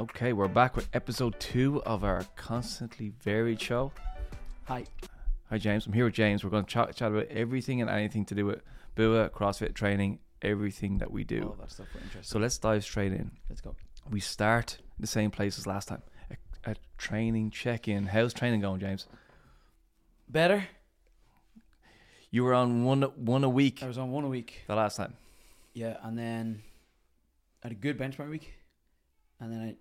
Okay, we're back with episode two of our constantly varied show. Hi. Hi, James. I'm here with James. We're going to chat, chat about everything and anything to do with BUA, CrossFit training, everything that we do. Oh, All that stuff we're interested. So let's dive straight in. let's go. We start the same place as last time. A, a training check-in. How's training going, James? Better. You were on one one a week I was on one a week. the last time. Yeah, and then I had a good benchmark week, and then I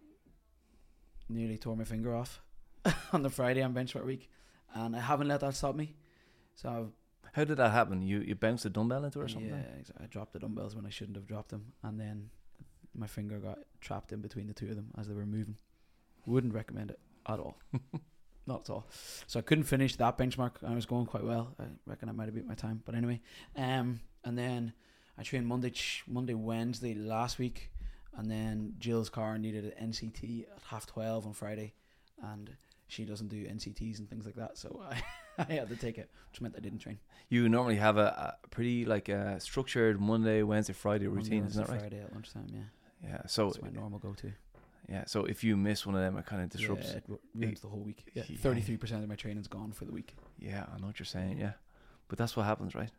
nearly tore my finger off on the Friday on benchmark week, and I haven't let that stop me. So I've, How did that happen? You you bounced a dumbbell into it or something? yeah, I dropped the dumbbells when I shouldn't have dropped them, and then my finger got trapped in between the two of them as they were moving. Wouldn't recommend it at all. Not at all. So I couldn't finish that benchmark. I was going quite well. I reckon I might have beat my time, but anyway. Um, and then I trained Monday, Monday, Wednesday last week, and then Jill's car needed an NCT at half twelve on Friday, and she doesn't do NCTs and things like that, so I, I had to take it, which meant I didn't train. You normally have a, a pretty like a structured Monday, Wednesday, Friday Monday, routine, isn't that right? Friday at lunchtime, yeah. Yeah. So That's my normal go-to. yeah. So if you miss one of them, it kind of disrupts. Yeah, it ru- ruins the whole week. Yeah, Yeah. thirty-three percent of my training's gone for the week. Yeah, I know what you're saying. Yeah, but that's what happens, right?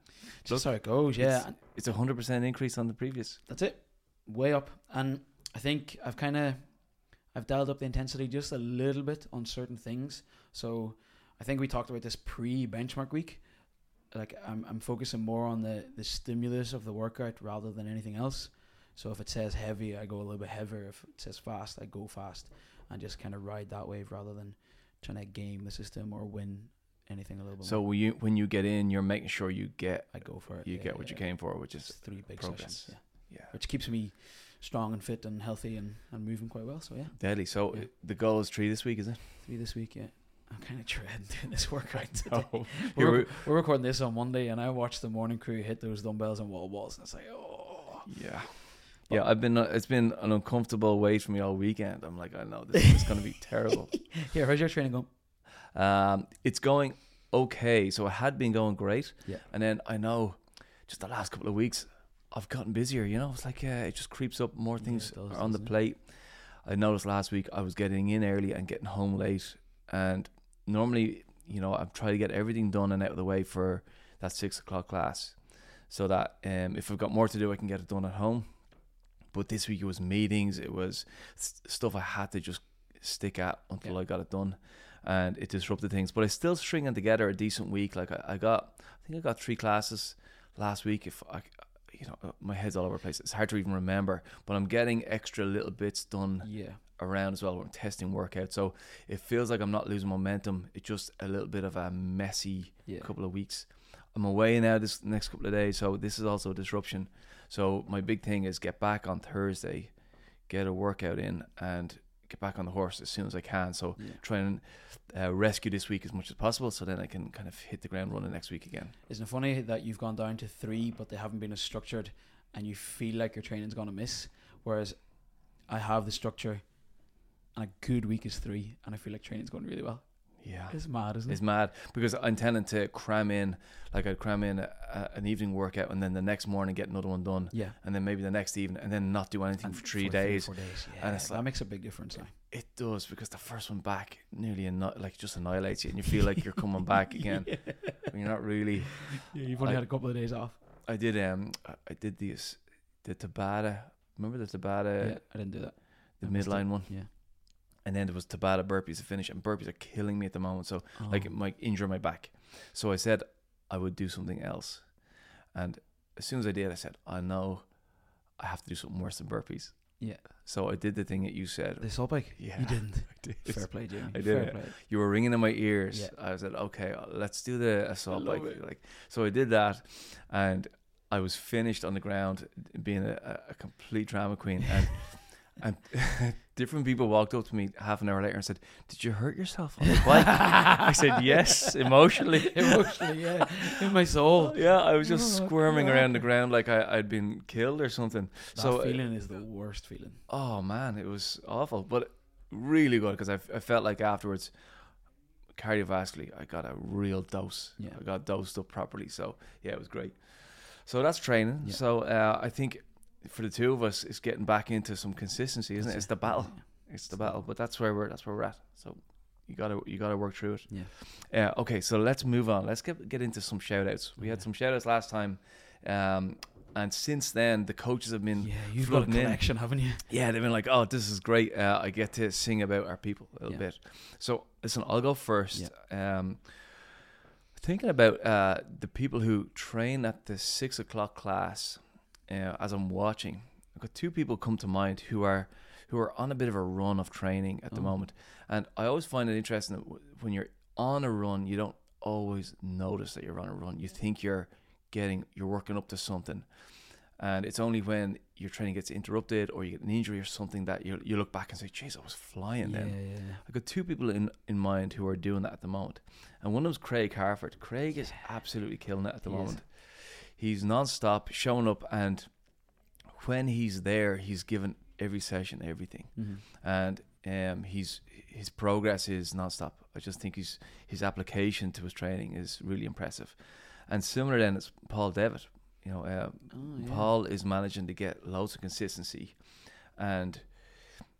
Just how it goes. Yeah, It's a hundred percent increase on the previous. that's it. Way up, and I think I've kind of I've dialed up the intensity just a little bit on certain things. So I think we talked about this pre-benchmark week. Like I'm I'm focusing more on the the stimulus of the workout rather than anything else. So if it says heavy, I go a little bit heavier. If it says fast, I go fast, and just kind of ride that wave rather than trying to game the system or win anything a little bit. So more. when you when you get in, you're making sure you get I go for it. you yeah, get what you yeah. came for, which It's is three big progress. sessions, yeah. yeah which keeps me strong and fit and healthy and, and moving quite well. So yeah, deadly. So Yeah. the goal is three this week, is it? three this week. Yeah, I'm kind of dreading doing this workout. Today. No. We're, You're- we're recording this on Monday, and I watched the morning crew hit those dumbbells and wall balls, and it's like, oh, Yeah. Yeah, I've been. uh, It's been an uncomfortable wait for me all weekend. I'm like, I know this is going to be terrible. here, how's your training going? Um, it's going okay. So it had been going great, Yeah. and then I know, just the last couple of weeks, I've gotten busier. You know, it's like uh, it just creeps up. More things it does, are on the plate. I noticed last week I was getting in early and getting home late, and normally, you know, I've tried to get everything done and out of the way for that six o'clock class, so that um, if I've got more to do, I can get it done at home. But this week it was meetings, it was s- stuff I had to just stick at until Yeah. I got it done, and it disrupted things. But I still stringing together a decent week. Like I, I got, I think I got three classes last week. If I, you know, uh, my head's all over the place. It's hard to even remember, but I'm getting extra little bits done Yeah, around as well. We're testing workouts, so it feels like I'm not losing momentum. It's just a little bit of a messy yeah, couple of weeks. I'm away now this next couple of days, so this is also a disruption. So my big thing is get back on Thursday, get a workout in, and get back on the horse as soon as I can. So yeah. try and uh, rescue this week as much as possible, so then I can kind of hit the ground running next week again. Isn't it funny that you've gone down to three, but they haven't been as structured, and you feel like your training's gonna miss? Whereas I have the structure, and a good week is three, and I feel like training's going really well. Yeah. It's mad, isn't it? It's mad because I'm intending to cram in, like I'd cram in a, a, an evening workout and then the next morning get another one done, Yeah. and then maybe the next evening, and then not do anything And for three or days. four days. Yeah, And it's that like- makes a big difference now. It does because the first one back nearly anni- like just annihilates you, and you feel like you're coming back again. yeah. You're not really. Yeah, you've only I- had a couple of days off. I did um I- did these the Tabata. Remember the Tabata, yeah, I didn't do that. the it. midline one, Yeah. And then there was Tabata burpees to finish, and burpees are killing me at the moment. So oh. like it Oh. might injure my back. So I said I would do something else, and as soon as I did, I said I know I have to do something worse than burpees. Yeah. So I did the thing that you said. the assault bike. Yeah, You didn't. I did. Fair play, Jamie. I did Fair play. you were ringing in my ears. Yeah. I said, okay, let's do the assault bike. it. Like, so I did that, and I was finished on the ground, being a, a- a complete drama queen. And and different people walked up to me half an hour later and said, "Did you hurt yourself on the bike?" I said, "Yes, emotionally." Emotionally, yeah. In my soul. Yeah, I was just Oh, squirming God. around the ground like I, I'd been killed or something. That so uh, feeling is the worst feeling. Oh man, it was awful, but really good because I felt like afterwards, cardiovascularly, I got a real dose. Yeah. I got dosed up properly. So yeah, it was great. So that's training. Yeah. So uh, I think for the two of us, it's getting back into some consistency, isn't it? It's the battle. Yeah. It's the battle, but that's where we're that's where we're at. So you gotta you gotta work through it. Yeah. Uh, okay, so let's move on. Let's get get into some shout outs. We had some shout outs last time. Um, and since then the coaches have been Yeah, you've got a flooding in. connection, haven't you? yeah, they've been like, "Oh, this is great. Uh, I get to sing about our people a little Yeah. bit." So, listen, I'll go first. Um, thinking about uh, the people who train at the six o'clock class, uh, as I'm watching, I've got two people come to mind who are who are on a bit of a run of training at the Oh. moment, and I always find it interesting that w- when you're on a run, you don't always notice that you're on a run. You think you're getting, you're working up to something. And it's only when your training gets interrupted or you get an injury or something that you you look back and say, "Jeez, I was flying yeah, then." yeah. I've got two people in, in mind who are doing that at the moment. And one of them's Craig Harford. Craig is absolutely killing it at the He is. He's non-stop showing up and when he's there, he's given every session everything. Mhm. And um, he's his progress is non-stop. I just think his his application to his training is really impressive. And similar then is Paul Devitt. You know, uh, Oh, yeah. Paul is managing to get loads of consistency, and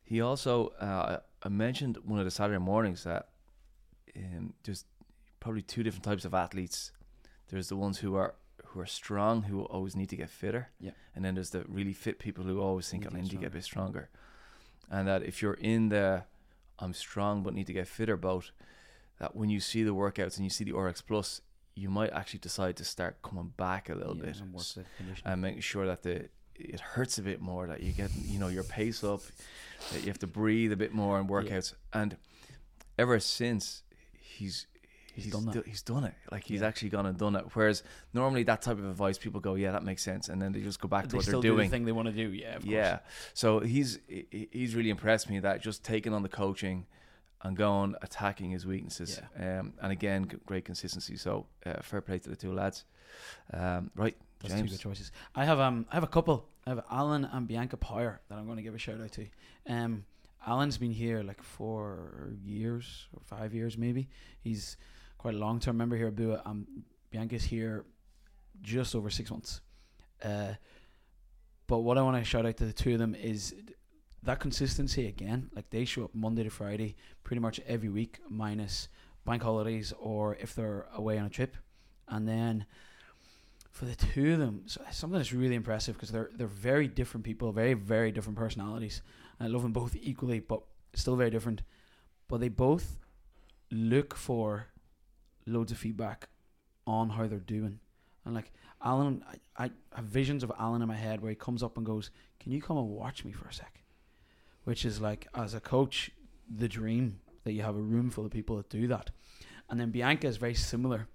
he also uh, I mentioned one of the Saturday mornings that um, there's probably two different types of athletes. There's the ones who are who are strong who always need to get fitter, Yeah. and then there's the really fit people who always think I to need to get a bit stronger, and that if you're in the I'm strong but need to get fitter boat, that when you see the workouts and you see the RX Plus, you might actually decide to start coming back a little Yeah, bit and work and making sure that the it hurts a bit more that you get you know your pace up that you have to breathe a bit more in workouts. And ever since he's He's he's, done that. do- he's done it like he's Yeah. actually gone and done it whereas normally that type of advice people go yeah that makes sense and then they just go back to they what they're do the doing thing they want to do. Yeah, of course. yeah so he's he's really impressed me that just taking on the coaching and going attacking his weaknesses um and again great consistency so uh, fair play to the two lads um right That's two James good choices. I have um I have a couple. I have Alan and Bianca Poyer that I'm going to give a shout out to. Um, Alan's been here like four years or five years maybe. He's quite a long term member here at Bua. Um, Bianca's here just over six months. Uh, but what I want to shout out to the two of them is that consistency again. Like they show up Monday to Friday pretty much every week, minus bank holidays or if they're away on a trip, and then for the two of them, so something that's really impressive because they're they're very different people, very very different personalities. And I love them both equally, but still very different. But they both look for loads of feedback on how they're doing, and like Alan, I, I have visions of Alan in my head where he comes up and goes, "Can you come and watch me for a sec?" Which is like as a coach, the dream that you have a room full of people that do that. And then Bianca is very similar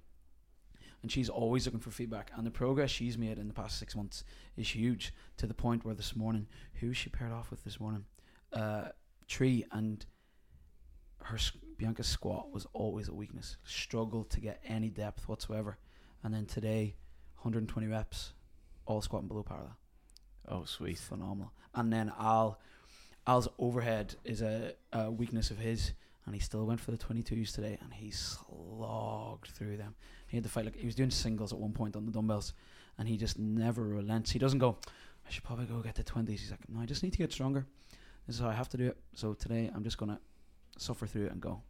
and she's always looking for feedback. And the progress she's made in the past six months is huge to the point where this morning, who she paired off with this morning, uh, Tree and her Bianca's squat was always a weakness. Struggled to get any depth whatsoever. And then today, 120 reps, all squatting below parallel. oh sweet Phenomenal. And then Al, Al's overhead is a, a weakness of his, and he still went for the 22s today, and he slogged through them. He had to fight like he was doing singles at one point on the dumbbells, and he just never relents. He doesn't go. I should probably go get the 20s. He's like, no, I just need to get stronger. This is how I have to do it. So today, I'm just gonna suffer through it and go.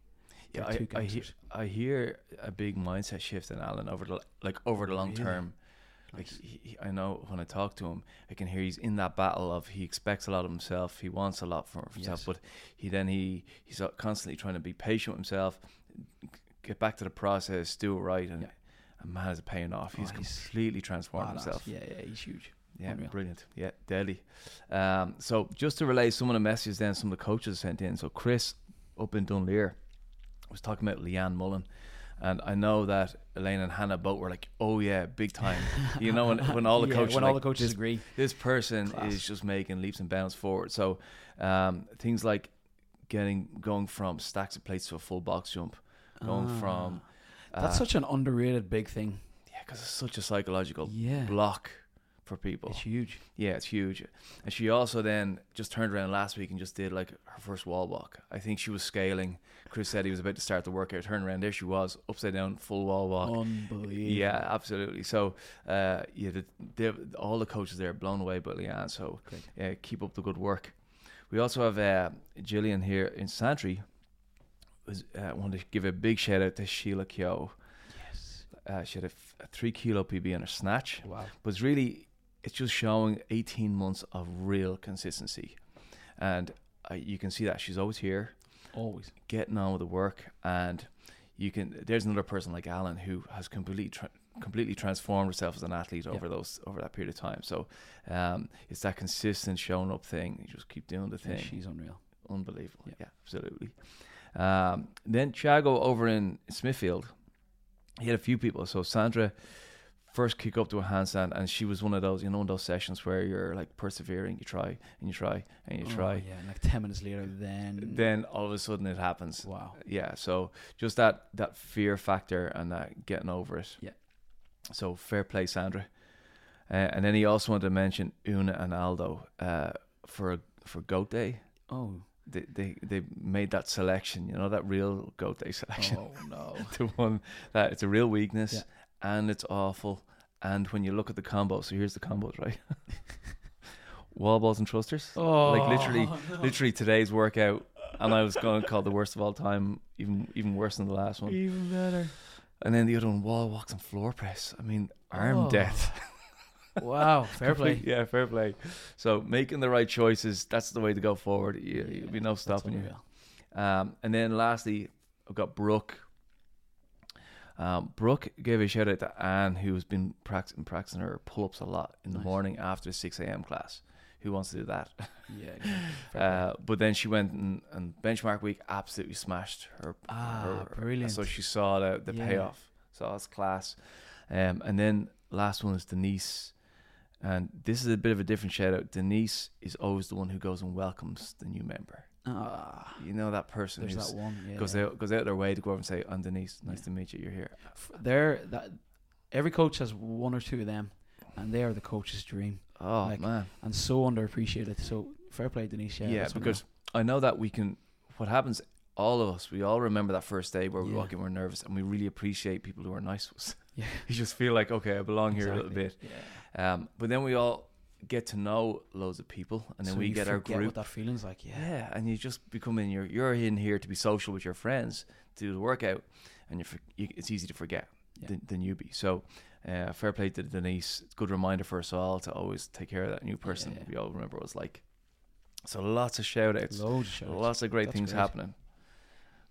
Yeah, I, I, hear. I hear a big mindset shift in Alan over the like over the long Really? term. Like he, he- I know when I talk to him, I can hear he's in that battle of he expects a lot of himself. He wants a lot from himself, Yes. but he then he he's constantly trying to be patient with himself, get back to the process, do it right, and, Yeah. and man, is it paying off? He's Oh, he's completely transformed Badass. himself. Yeah, yeah, he's huge. Yeah, Unreal. brilliant. Yeah, deadly. Um, so just to relay some of the messages then some of the coaches sent in. So Chris up in Dunleer was talking about Leanne Mullen. And I know that Elaine and Hannah both were like, "Oh yeah, big time." You know, when, when all the Yeah, coaches, when are all the coaches this, agree. this person Class. is just making leaps and bounds forward. So um, things like getting going from stacks of plates to a full box jump, going Ah. from That's uh, such an underrated big thing. yeah, because it's such a psychological Yeah, block for people. it's huge. Yeah, it's huge. And she also then just turned around last week and just did like her first wall walk. I think she was scaling. Chris said he was about to start the workout. Turned around, there she was, upside down, full wall walk. Unbelievable. Yeah, absolutely. So, uh, yeah, the, all the coaches there are blown away by Leanne. So, yeah, keep up the good work. We also have uh, Gillian here in Santry. Was uh, want to give a big shout out to Sheila Keogh. Yes. Uh, she had a, f- a three kilo PB in her snatch, Wow. but it's really it's just showing 18 months of real consistency, and uh, you can see that she's always here, Always. getting on with the work, and you can. There's another person like Alan who has completely tra- completely transformed herself as an athlete Yeah. over those over that period of time. So um, it's that consistent showing up thing. You just keep doing the Yeah, thing. she's unreal. Unbelievable. Yeah, Yeah. absolutely. Um, then Thiago over in Smithfield, he had a few people. So Sandra first kick up to a handstand, and she was one of those, you know, in those sessions where you're like persevering, you try and you try and you Oh, try. yeah, and like ten minutes later, then Then all of a sudden it happens. wow. Yeah, so just that that fear factor and that getting over it. Yeah. So fair play, Sandra. Uh, and then he also wanted to mention Una and Aldo uh, for for Goat Day Oh. they, they they made that selection, you know, that real goat day selection. Oh no. the one that it's a real weakness Yeah. And it's awful. And when you look at the combo, so here's the combos, right? Wall balls and thrusters. Oh. Like literally, no. literally today's workout, and I was going to call the worst of all time, even even worse than the last one. Even better. And then the other one, wall walks and floor press. I mean, arm Oh. death. Wow. Fair play. yeah, fair play. So making the right choices, that's the way to go forward. You, There'll be no stopping you. Um, and then lastly, I've got Brooke. Um, Brooke gave a shout out to Anne, who's been practicing practicing her pull ups a lot in the Nice. morning after six a.m. class. Who wants to do that? Yeah. exactly. Uh, but then she went and, and benchmark week absolutely smashed her. ah, her brilliant. So she saw the, the Yeah. payoff. So that's class. Um, and then last one is Denise. And this is a bit of a different shout out. Denise is always the one who goes and welcomes the new member. Ah, You know that person there's that one. Yeah. goes out goes out their way to go over and say, "I'm Denise. Nice Yeah. to meet you. You're here." There, that every coach has one or two of them, and they are the coach's dream, Oh Like, man, and so underappreciated. So fair play, Denise. Yeah, yeah, because I know that we can. What happens? All of us, we all remember that first day where we Yeah. walk in, we're nervous, and we really appreciate people who are nice to us. Yeah. you just feel like, okay, I belong here a little bit. Yeah. Um, but then we all get to know loads of people, and then So we get our group. What that feeling's like, yeah. Yeah, and you just become in your. You're in here to be social with your friends, to do the workout, and you, you it's easy to forget Yeah. the, the newbie. So, uh, fair play to Denise. It's good reminder for us all to always take care of that new person. Yeah. We all remember what it's like. So lots of shout outs, Loads of shows. lots of great That's things great. happening.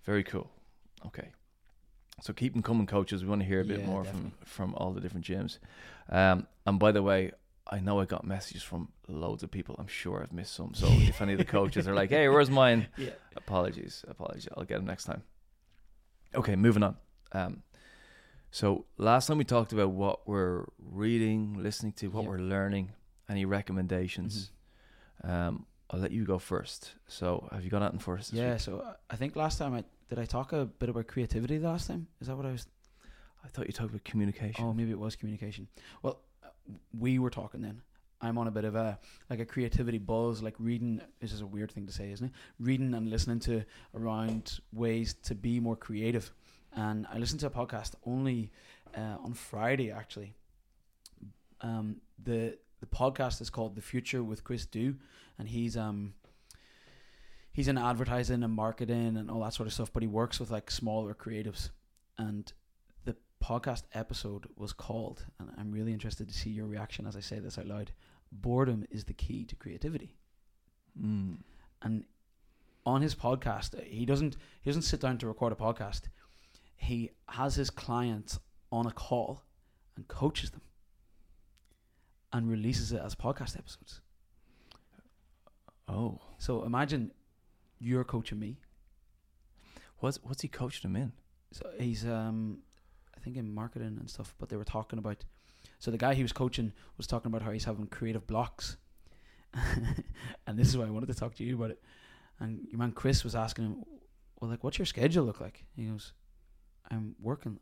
Very cool. Okay. So keep them coming, coaches. We want to hear a bit Yeah, more definitely. from from all the different gyms. Um, and by the way, I know I got messages from loads of people. I'm sure I've missed some. So if any of the coaches are like, "Hey, where's mine?" Yeah. Apologies, apologies. I'll get them next time. Okay, moving on. Um, so last time we talked about what we're reading, listening to, what we're learning. Any recommendations? Mm-hmm. Um, I'll let you go first. So have you got anything for us? Yeah. week? So I think last time I did I talk a bit about creativity the last time. Is that what I was? I thought you talked about communication. Oh, maybe it was communication. Well, we were talking then. I'm on a bit of a like a creativity buzz, like reading. This is a weird thing to say, isn't it? Reading and listening to around ways to be more creative. And I listened to a podcast only uh, on Friday actually. Um, the the podcast is called The Future with Chris Do, and he's um he's in advertising and marketing and all that sort of stuff. But he works with like smaller creatives, and podcast episode was called, and I'm really interested to see your reaction as I say this out loud. Boredom is the key to creativity, Mm. and on his podcast, he doesn't he doesn't sit down to record a podcast. He has his clients on a call and coaches them, and releases it as podcast episodes. Oh, So imagine you're coaching me. what's what's he coaching him in? So he's um think in marketing and stuff, but they were talking about so the guy he was coaching was talking about how he's having creative blocks. and this is why I wanted to talk to you about it. And your man Chris was asking him, Well like what's your schedule look like? He goes, I'm working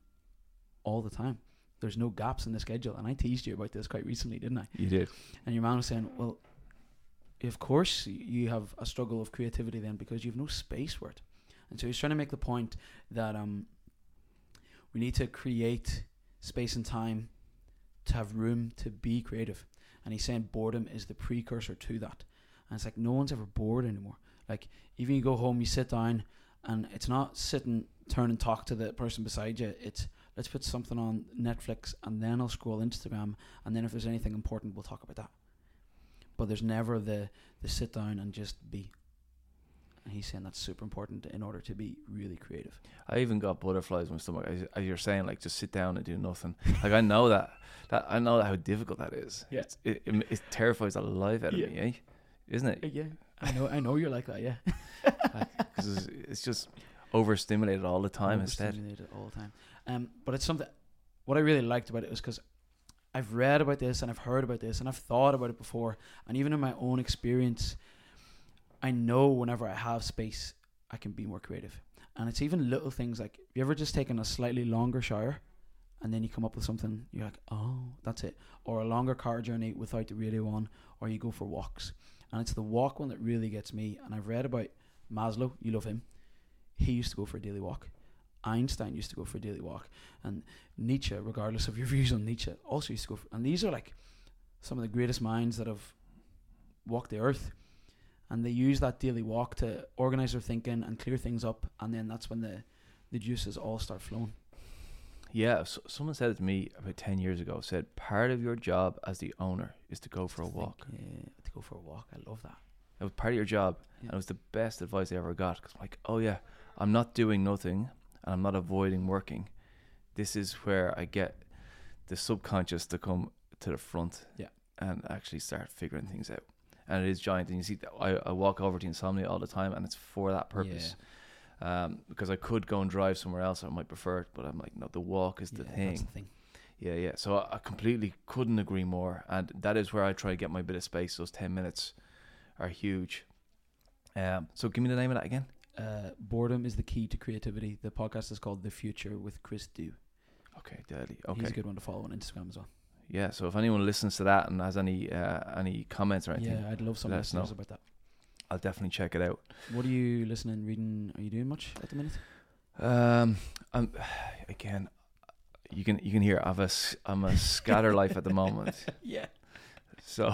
all the time. There's no gaps in the schedule. And I teased you about this quite recently, didn't I? You did. And your man was saying, Well, of course you have a struggle of creativity then because you have no space for it. And so he's trying to make the point that um we need to create space and time to have room to be creative. And he's saying boredom is the precursor to that. and it's like no one's ever bored anymore. Like even you go home, you sit down, and it's not sitting, turn and talk to the person beside you. It's let's put something on Netflix, and then I'll scroll Instagram, and then if there's anything important, we'll talk about that. But there's never the the sit down and just be. And he's saying that's super important in order to be really creative. I even got butterflies in my stomach. As, as you're saying, like just sit down and do nothing. Like I know that, that I know how difficult that is. Yeah. It's, it, it, it terrifies the life out of Yeah. me, eh? Isn't it? Yeah, I know. I know you're like that. Yeah. Because it's, it's just overstimulated all the time instead. Overstimulated all the time. Um, but it's something. What I really liked about it was because I've read about this and I've heard about this and I've thought about it before, and even in my own experience, I know whenever I have space, I can be more creative. And it's even little things like you ever just taken a slightly longer shower, and then you come up with something you're like, oh, that's it, or a longer car journey without the radio on, or you go for walks, and it's the walk one that really gets me. And I've read about Maslow. You love him. He used to go for a daily walk. Einstein used to go for a daily walk, and Nietzsche, regardless of your views on Nietzsche, also used to go. For, and these are like some of the greatest minds that have walked the earth, and they use that daily walk to organize their thinking and clear things up, and then that's when the the juices all start flowing. Yeah, so, someone said it to me about 10 years ago. Said, part of your job as the owner is to go for a Think, walk. yeah, to go for a walk. I love that. It was part of your job. Yeah. And it was the best advice I ever got. Because like, oh, yeah, I'm not doing nothing and I'm not avoiding working. This is where I get the subconscious to come to the front Yeah. and actually start figuring things out. And it is giant. And you see, I, I walk over to insomnia all the time and it's for that purpose. Um, because I could go and drive somewhere else, I might prefer it, but I'm like, no, the walk is the Yeah, thing. The thing. Yeah, yeah. So I, I completely couldn't agree more, and that is where I try to get my bit of space. Those ten minutes are huge. Um, so give me the name of that again. Uh, boredom is the key to creativity. The podcast is called The Future with Chris Do. Okay, deadly. He's a good one to follow on Instagram as well. Yeah. So if anyone listens to that and has any uh, any comments or anything, Yeah, I'd love some listeners about that. I'll definitely check it out. What are you listening, reading? Are you doing much at the minute? Um, I'm again. You can you can hear I've a I'm a scatter life at the moment. yeah. So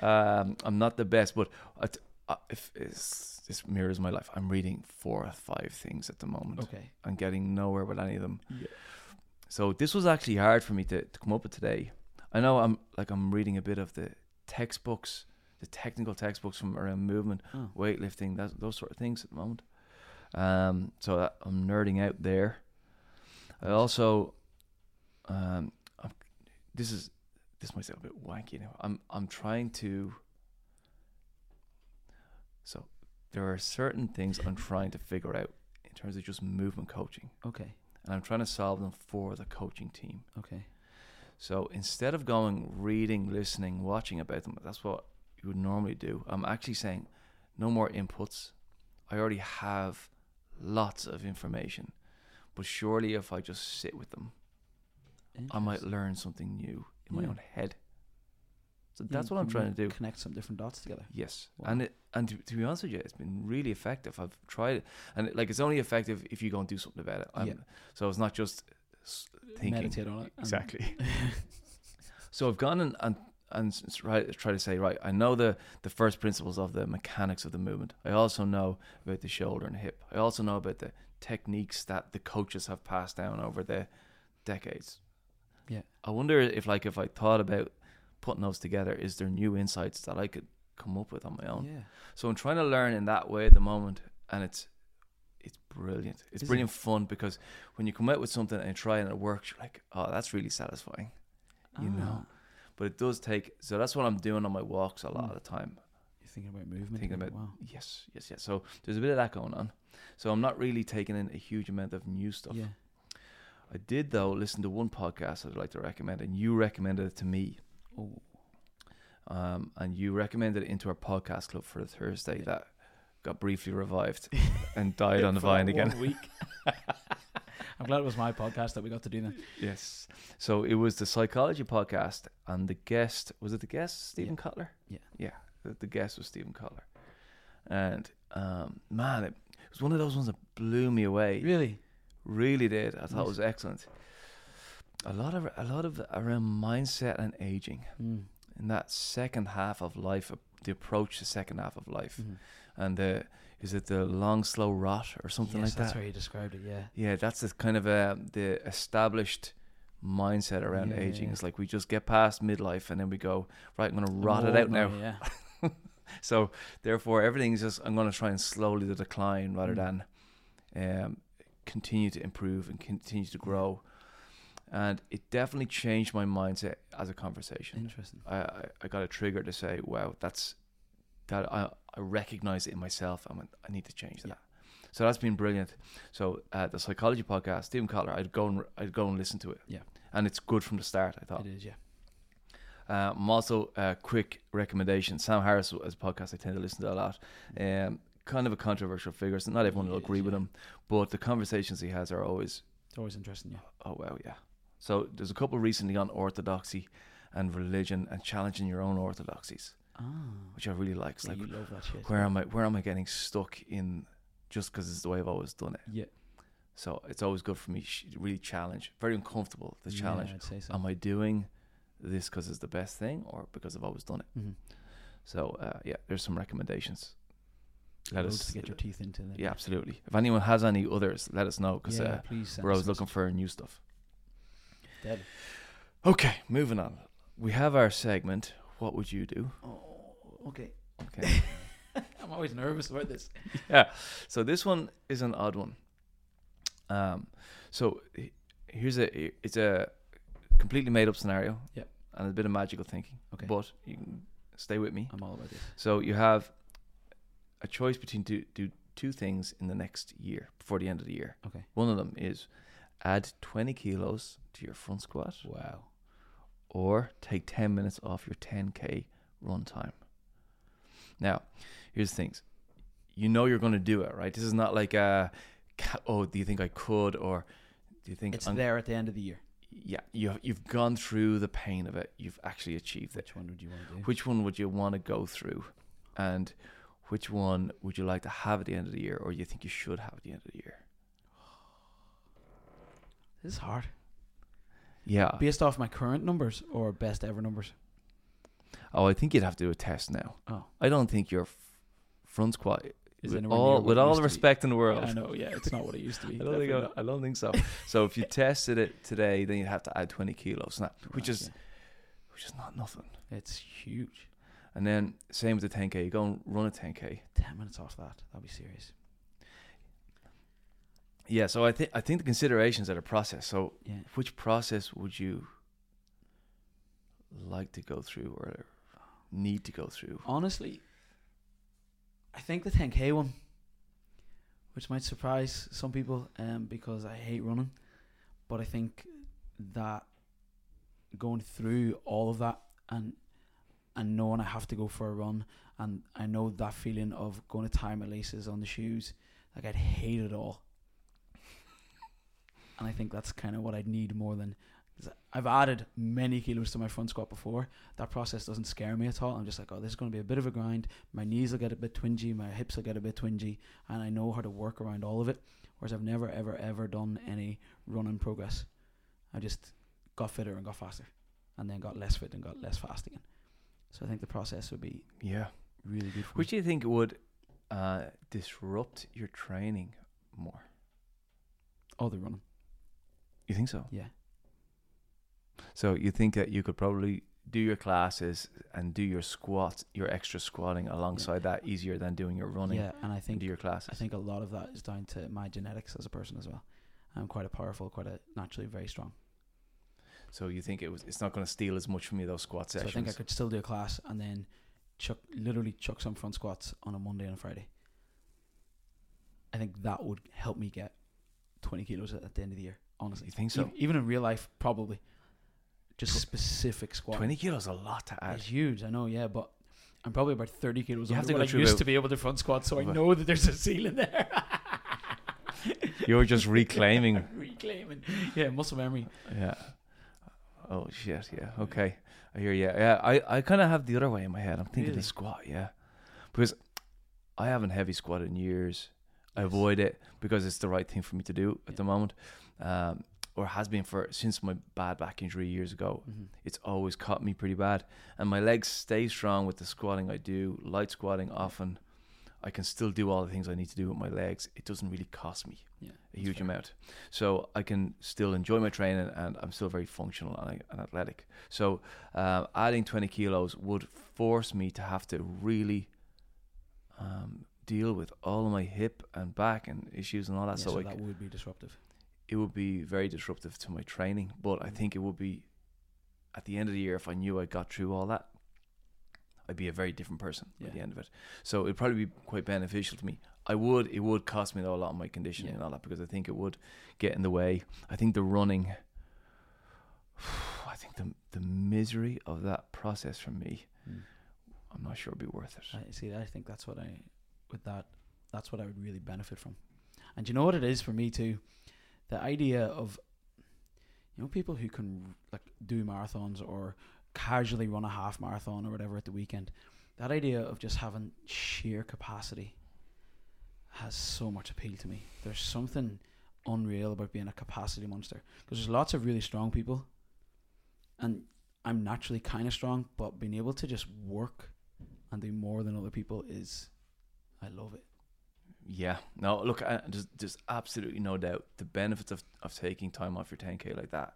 um, I'm not the best, but I t- uh, if it's, this mirrors my life, I'm reading four or five things at the moment. Okay. I'm getting nowhere with any of them. Yeah. So this was actually hard for me to, to come up with today. I know I'm like I'm reading a bit of the textbooks, the technical textbooks from around movement, Oh. weightlifting, that, those sort of things at the moment. Um, so that- I'm nerding out there. I also, um, I'm, this is this might sound a bit wanky now. I'm I'm trying to. So there are certain things I'm trying to figure out in terms of just movement coaching, Okay. And I'm trying to solve them for the coaching team. Okay. So instead of going reading, listening, watching about them, that's what you would normally do. I'm actually saying no more inputs. I already have lots of information. But surely if I just sit with them, I might learn something new in my own head. So that's what I'm trying to do. Connect some different dots together. Yes, Wow. and it and to, to be honest with you, it's been really effective. I've tried it, and it, like it's only effective if you go and do something about it. I'm, Yeah. So it's not just thinking. Meditate on it. Exactly. so I've gone and and and try try to say right. I know the the first principles of the mechanics of the movement. I also know about the shoulder and hip. I also know about the techniques that the coaches have passed down over the decades. Yeah. I wonder if like if I thought about putting those together, is there new insights that I could come up with on my own? Yeah. So I'm trying to learn in that way at the moment, and it's it's brilliant. It's Is brilliant fun because when you come out with something and you try and it works, you're like, oh, that's really satisfying. You know. Ah, But it does take. So that's what I'm doing on my walks a lot Mm. of the time. You're thinking about movement. Thinking about wow. yes, yes, yes. So there's a bit of that going on. So I'm not really taking in a huge amount of new stuff. Yeah. I did though listen to one podcast that I'd like to recommend, and you recommended it to me. Oh. Um, and you recommended it into our podcast club for the Thursday that got briefly revived and died on the vine again. week. I'm glad it was my podcast that we got to do that. Yes. So it was the psychology podcast, and the guest was it the guest Stephen Yeah. Kotler? Yeah. Yeah. The, the guest was Stephen Kotler, and um, man, it, it was one of those ones that blew me away. Really? Really did. I thought Nice. it was excellent. A lot of a lot of around mindset and aging. Mm. in that second half of life, the approach to second half of life, Mhm. and the is it the long slow rot or something yes, like that's that? how you described it. Yeah. Yeah, that's the kind of uh, the established mindset around Yeah, aging. yeah. It's like we just get past midlife and then we go right. I'm gonna I'm rot it out now. Yeah. So therefore, everything's just I'm going to try and slowly the decline rather Mm. than um, continue to improve and continue to grow. And it definitely changed my mindset as a conversation. Interesting. I, I, I got a trigger to say, wow, that's that I, I recognize it in myself. I went, I need to change that. Yeah. So that's been brilliant. So uh, the psychology podcast, Stephen Kotler, I'd go and I'd go and listen to it. Yeah. and it's good from the start. I thought. It is. Yeah. Um, also, a quick recommendation. Sam Harris is a podcast I tend to listen to a lot. Um, kind of a controversial figure, so not everyone will agree with him, but the conversations he has are always, It's always interesting. Yeah. oh well, yeah. So there's a couple recently on orthodoxy and religion and challenging your own orthodoxies, Ah. which I really like. It's Yeah, like, love that shit. where am I? Where am I getting stuck in? Just because it's the way I've always done it. Yeah. So it's always good for me. sh- Really challenge. Very uncomfortable. The challenge. Yeah, I'd say so. Am I doing this because it's the best thing, or because I've always done it? mm-hmm. So uh, yeah, there's some recommendations. Let us- get your teeth into. then, Yeah, absolutely. If anyone has any others, let us know because Yeah, uh, we're always looking for new stuff. Dead. Okay, moving on. We have our segment. What would you do? Oh, okay. Okay. I'm always nervous about this. yeah. So this one is an odd one. Um, so here's a it's a completely made up scenario. Yeah. And a bit of magical thinking. Okay. But you can stay with me. I'm all about this. So you have a choice between do do two things in the next year before the end of the year. Okay. One of them is add 20 kilos to your front squat Wow. or take 10 minutes off your 10k run time. Now, here's the things. You know you're going to do it, right? This is not like a oh, do you think I could or do you think It's I'm- there at the end of the year. yeah, you you've gone through the pain of it. You've actually achieved it. Which one would you want to do? Which one would you want to go through? And which one would you like to have at the end of the year or you think you should have at the end of the year? This is hard. Yeah. Based off my current numbers or best ever numbers? Oh, I think you'd have to do a test now. Oh, I don't think your f- front squat, Is with all, with all the respect in the world, I know. Yeah, it's not what it used to be. I don't think I, I don't think so. so if you tested it today, then you'd have to add twenty kilos, now, not. which Right, is which is not nothing. it's huge. And then same with the ten k. You go and run a ten k. Ten minutes off that. That'd be serious. Yeah. So I think I think the considerations are the process. So Yeah. which process would you like to go through or need to go through? Honestly, I think the 10k one, which might surprise some people, um, because I hate running, but I think that going through all of that and and knowing I have to go for a run, and I know that feeling of going to tie my laces on the shoes, like I'd hate it all. And I think that's kind of what I'd need more than. I've added many kilos to my front squat before. That process doesn't scare me at all. I'm just like, oh, this is going to be a bit of a grind. My knees will get a bit twingy, my hips will get a bit twingy, and I know how to work around all of it. Whereas I've never, ever, ever done any running progress. I just got fitter and got faster, and then got less fit and got less fast again. So I think the process would be Yeah. really good Which do you think would uh, disrupt your training more? Oh, the running. You think so? Yeah. So you think that you could probably do your classes and do your squats, your extra squatting alongside that easier than doing your running Yeah, and I and think do your classes. I think a lot of that is down to my genetics as a person as well. I'm quite a powerful, quite a naturally very strong. so. You think it was? It's not going to steal as much from you those squat So I think I could still do a class and then chuck literally chuck some front squats on a Monday and a Friday. I think that would help me get 20 kilos at, at the end of the year. Honestly, You think so? Ev- even in real life, probably. Just Tw- specific squat. Twenty kilos a lot to add. It's huge, I know, yeah, but I'm probably about 30 kilos You have to go I used about- to be able to front squat, so I know that there's a ceiling there. You're just reclaiming. Reclaiming. Yeah, muscle memory. Yeah. Oh shit. Yeah. Okay. I hear you. Yeah. I, I kind of have the other way in my head. I'm thinking Really? the squat. Yeah. Because I haven't heavy squatted in years. I avoid it because it's the right thing for me to do at Yeah. the moment. Um, or has been for since my bad back injury years ago. Mhm. It's always caught me pretty bad, and my legs stay strong with the squatting I do. Light squatting often, I can still do all the things I need to do with my legs. It doesn't really cost me Yeah, a huge fair. amount. So I can still enjoy my training and I'm still very functional and, and athletic. So uh, adding 20 kilos would force me to have to really um, deal with all of my hip and back and issues and all that. Yeah, so so that c- would be disruptive. it would be very disruptive to my training. But I Mhm. think it would be at the end of the year if I knew I got through all that. I'd be a very different person Yeah. at the end of it. So it'd probably be quite beneficial to me. I would it would cost me though a lot of my conditioning Yeah. and all that because I think it would get in the way. I think the running I think the the misery of that process for me, Mm. I'm not sure it'd be worth it. I see. I think that's what I with that. That's what I would really benefit from. And you know what it is for me too, the idea of you know people who can like do marathons or casually run a half marathon or whatever at the weekend. That idea of just having sheer capacity has so much appeal to me. There's something unreal about being a capacity monster because there's lots of really strong people, and I'm naturally kind of strong, but being able to just work and do more than other people is, I love it. Yeah. No, look, I, there's, there's absolutely no doubt the benefits of, of taking time off your 10k like that.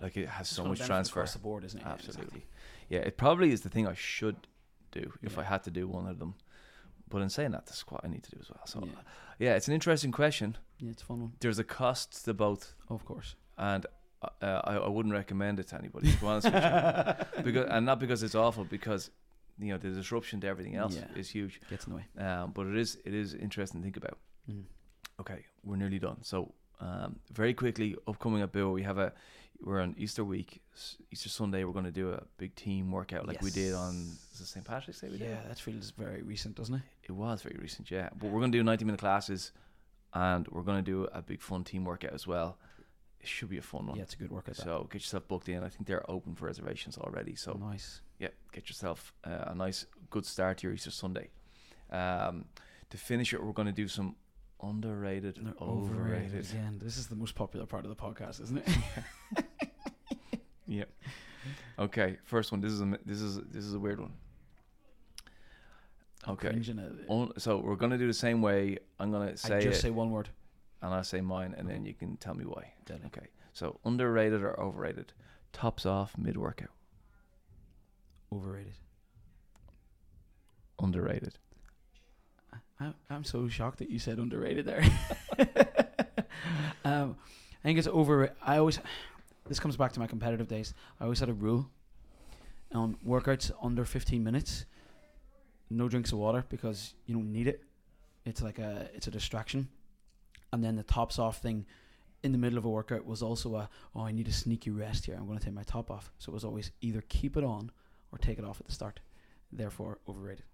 Like it has It's so much transfer. across the board, isn't it? Yeah, Absolutely. exactly. Yeah, it probably is the thing I should do if Yeah. I had to do one of them. But in saying that, the squat I need to do as well. So yeah. yeah, it's an interesting question. yeah, it's a fun one. There's a cost to both, Of course. and uh, I, I wouldn't recommend it to anybody. To be honest with you, because and not because it's awful, because you know the disruption to everything else Yeah. is huge. Gets in the way. Um, but it is it is interesting to think about. Mm. Okay, we're nearly done. So, um, very quickly, upcoming at Bill, we have a we're on Easter week, Easter Sunday. We're going to do a big team workout like we did on is it St Patrick's Day. We did. Yeah, that feels very recent, doesn't it? It was very recent, yeah. But we're going to do 90 minute classes, and we're going to do a big fun team workout as well. It should be a fun one. Yeah, it's a good workout. that. So get yourself booked in. I think they're open for reservations already. So nice. Yeah, get yourself uh, a nice, good start to your Easter Sunday. Um, to finish it, we're going to do some underrated, No, overrated. Again, this is the most popular part of the podcast, isn't it? Yeah. Okay, first one. This is a this is this is a weird one. Okay. On, so we're gonna do the same way. I'm gonna say I just it, say one word. and I'll say mine, and then you can tell me why. Deadly. Okay. So underrated or overrated? Tops off mid workout. Overrated. Underrated. I, I'm so shocked that you said underrated there. um, I think it's over. I always. This comes back to my competitive days. I always had a rule on workouts under 15 minutes. No drinks of water because you don't need it. It's like a it's a distraction. And then the tops off thing in the middle of a workout was also a oh I need a sneaky rest here. I'm going to take my top off. So it was always either keep it on or take it off at the start. Therefore overrated.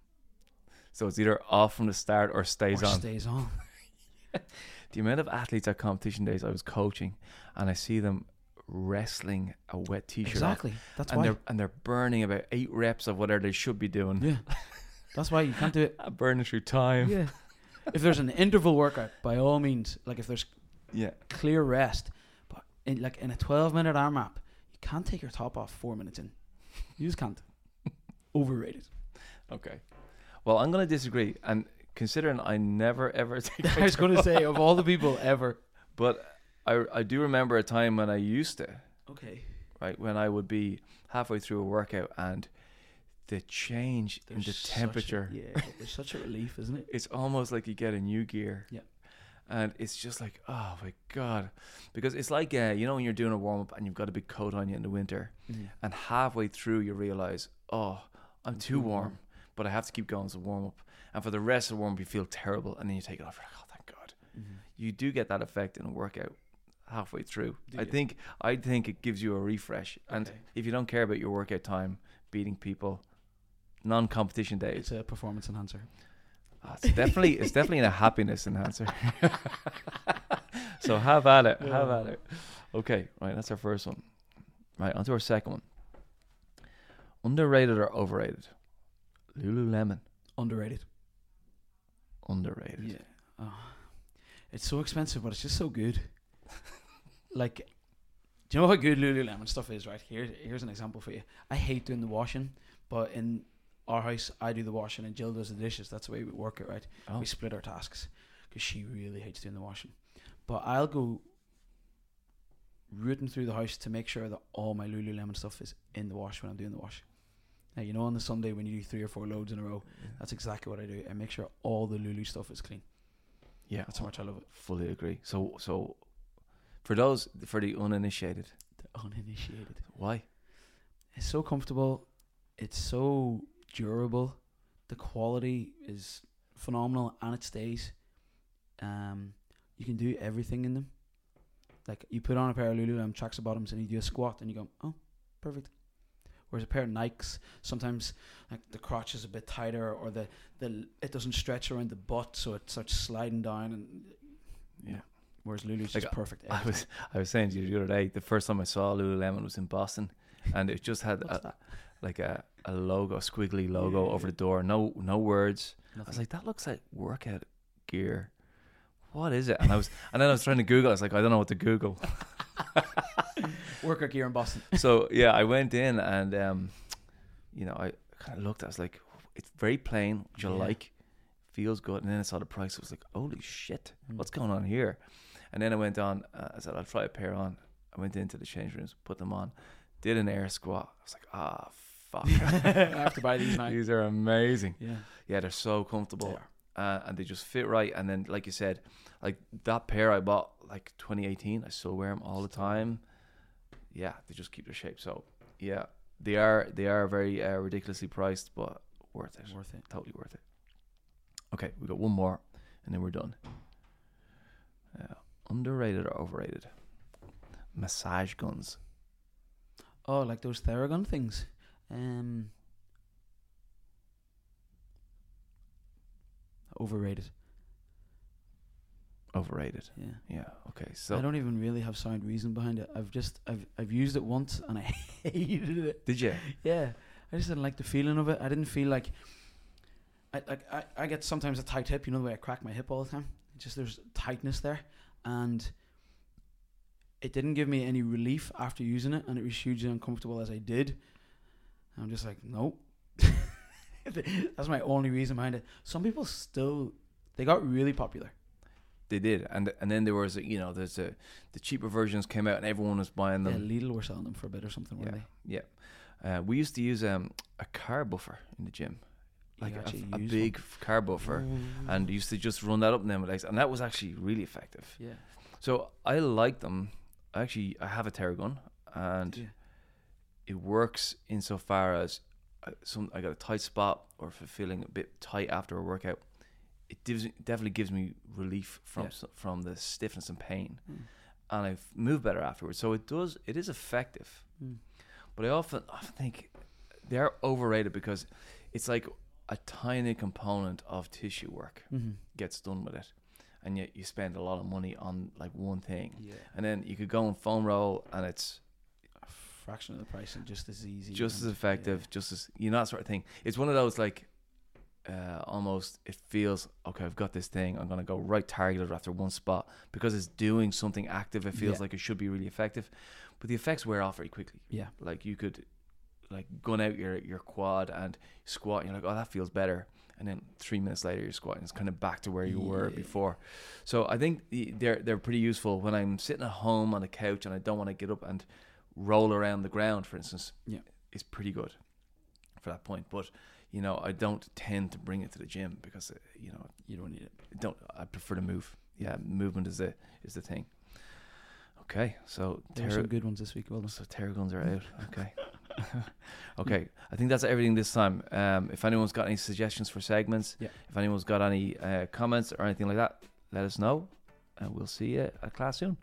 So it's either off from the start or stays or on. Stays on. the amount of athletes at competition days I was coaching, and I see them wrestling a wet t-shirt off, Exactly. That's and why. they're and they're burning about eight reps of whatever they should be doing. Yeah. That's why you can't do it. burning through time. Yeah. if there's an interval workout, by all means, like if there's Yeah. clear rest, but in like in a 12 minute AMRAP, you can't take your top off four minutes in. You just can't. Overrated. Okay. Well, I'm going to disagree, and considering I never ever take. I was going to say of all the people ever. but I I do remember a time when I used to Okay. right when I would be halfway through a workout and the change in the There's such a- temperature. yeah. There's such a relief, isn't it? It's almost like you get a new gear. Yeah. And it's just like, oh my god, because it's like uh, you know when you're doing a warm up and you've got a big coat on you in the winter, and halfway through you realize, oh, I'm too too warm, but I have to keep going as a warm up. And for the rest of the warm up, you feel terrible, and then you take it off. You're like, oh, thank God. Mhm. You do get that effect in a workout halfway through. Do I you? think I think it gives you a refresh. And if you don't care about your workout time, beating people, non-competition days, It's a performance enhancer. ah, it's definitely it's definitely a happiness enhancer. so have at it, have at it. Okay, right. That's our first one. Right, on to our second one. Underrated or overrated? Lululemon. Underrated. Underrated. Yeah. Oh. It's so expensive, but it's just so good. like Do you know how good Lululemon stuff is? Right here, here's an example for you. I hate doing the washing, but in our house, I do the washing and Jill does the dishes. That's the way we work it, right? Oh. We split our tasks because she really hates doing the washing. But I'll go rooting through the house to make sure that all my Lululemon stuff is in the wash when I'm doing the wash. Now you know on the Sunday when you do three or four loads in a row, that's exactly what I do. I make sure all the Lulu stuff is clean. Yeah, That's how much I love it. fully agree. So, so for those for the uninitiated, The uninitiated. why? It's so comfortable. It's so durable. The quality is phenomenal, and it stays. Um, you can do everything in them. Like you put on a pair of Lululemon tracksuit bottoms and you do a squat, and you go, oh, perfect. Whereas a pair of Nikes, sometimes like the crotch is a bit tighter, or the the it doesn't stretch around the butt, so it starts sliding down. And Yeah. Whereas Lulu's Like, just perfect. I was. I was saying to you the other day, the first time I saw Lululemon was in Boston, and it just had a, like a, a logo, a squiggly logo Yeah. over the door. No no words. I was like, that looks like workout gear. What is it? And I was and then I was trying to Google. I was like, I don't know what to Google. workout gear in Boston. so yeah, I went in and um, you know, I kind of looked. I was like, it's very plain, which I Yeah. like. Feels good. And then I saw the price. I was like, holy shit, Mm. what's going on here? And then I went on. Uh, I said, I'll try a pair on. I went into the change rooms, put them on, did an air squat. I was like, ah, fuck. I have to buy these now. These are amazing. Yeah. Yeah, they're so comfortable. They uh, and they just fit right. And then, like you said, like that pair I bought like 2018, I still wear them all the time. Yeah, they just keep their shape. So yeah, they are they are very uh, ridiculously priced, but worth it. Worth it. Totally worth it. Okay, we got one more, and then we're done. Uh, underrated or overrated? Massage guns. Oh, like those Theragun things. Um, overrated. Overrated. Yeah. Yeah. Okay. So I don't even really have sound reason behind it. I've just I've I've used it once and I hated it. did you? Yeah, I just didn't like the feeling of it. I didn't feel like. I like I, I get sometimes a tight hip. You know the way I crack my hip all the time. Just there's tightness there, and it didn't give me any relief after using it, and it was hugely uncomfortable as I did. I'm just like, nope. That's my only reason behind it. Some people still they got really popular. They did, and and then there was a, you know there's a the cheaper versions came out and everyone was buying them. Yeah. Lidl were selling them for a bit or something, weren't Yeah. Yeah, uh, we used to use um a car buffer in the gym, like a, a big f- car buffer, Ooh. and used to just run that up and down my legs, and that was actually really effective. yeah, So I like them. Actually, I have a Theragun, and yeah. it works insofar as uh, some I got a tight spot or if I'm feeling a bit tight after a workout. It gives, definitely gives me relief from Yeah. from the stiffness and pain, Mm. and I move better afterwards. So it does. It is effective, Mm. but I often often think they're overrated because it's like a tiny component of tissue work Mm-hmm. gets done with it, and yet you spend a lot of money on like one thing, Yeah. and then you could go and foam roll, and it's a fraction of the price and just as easy. just as effective, yeah. just as you know that sort of thing. It's one of those like uh, almost it feels okay. I've got this thing. I'm gonna go right targeted after one spot because it's doing something active. It feels Yeah. like it should be really effective, but the effects wear off very quickly. Yeah. Like you could like gun out your your quad and squat. And you're like, oh, that feels better. And then three minutes later, you're squatting. It's kind of back to where you were before. So I think they're they're pretty useful when I'm sitting at home on the couch and I don't want to get up and roll around the ground, for instance. Yeah. is pretty good for that point. But you know, I don't tend to bring it to the gym because uh, you know, You don't need it. I don't. I prefer to move. Yeah, movement is the is the thing. Okay, so There some good ones this week. Well done. so Theraguns are out. Okay. okay. I think that's everything this time. Um, if anyone's got any suggestions for segments, Yeah. if anyone's got any uh, comments or anything like that, let us know. And we'll see you at class soon.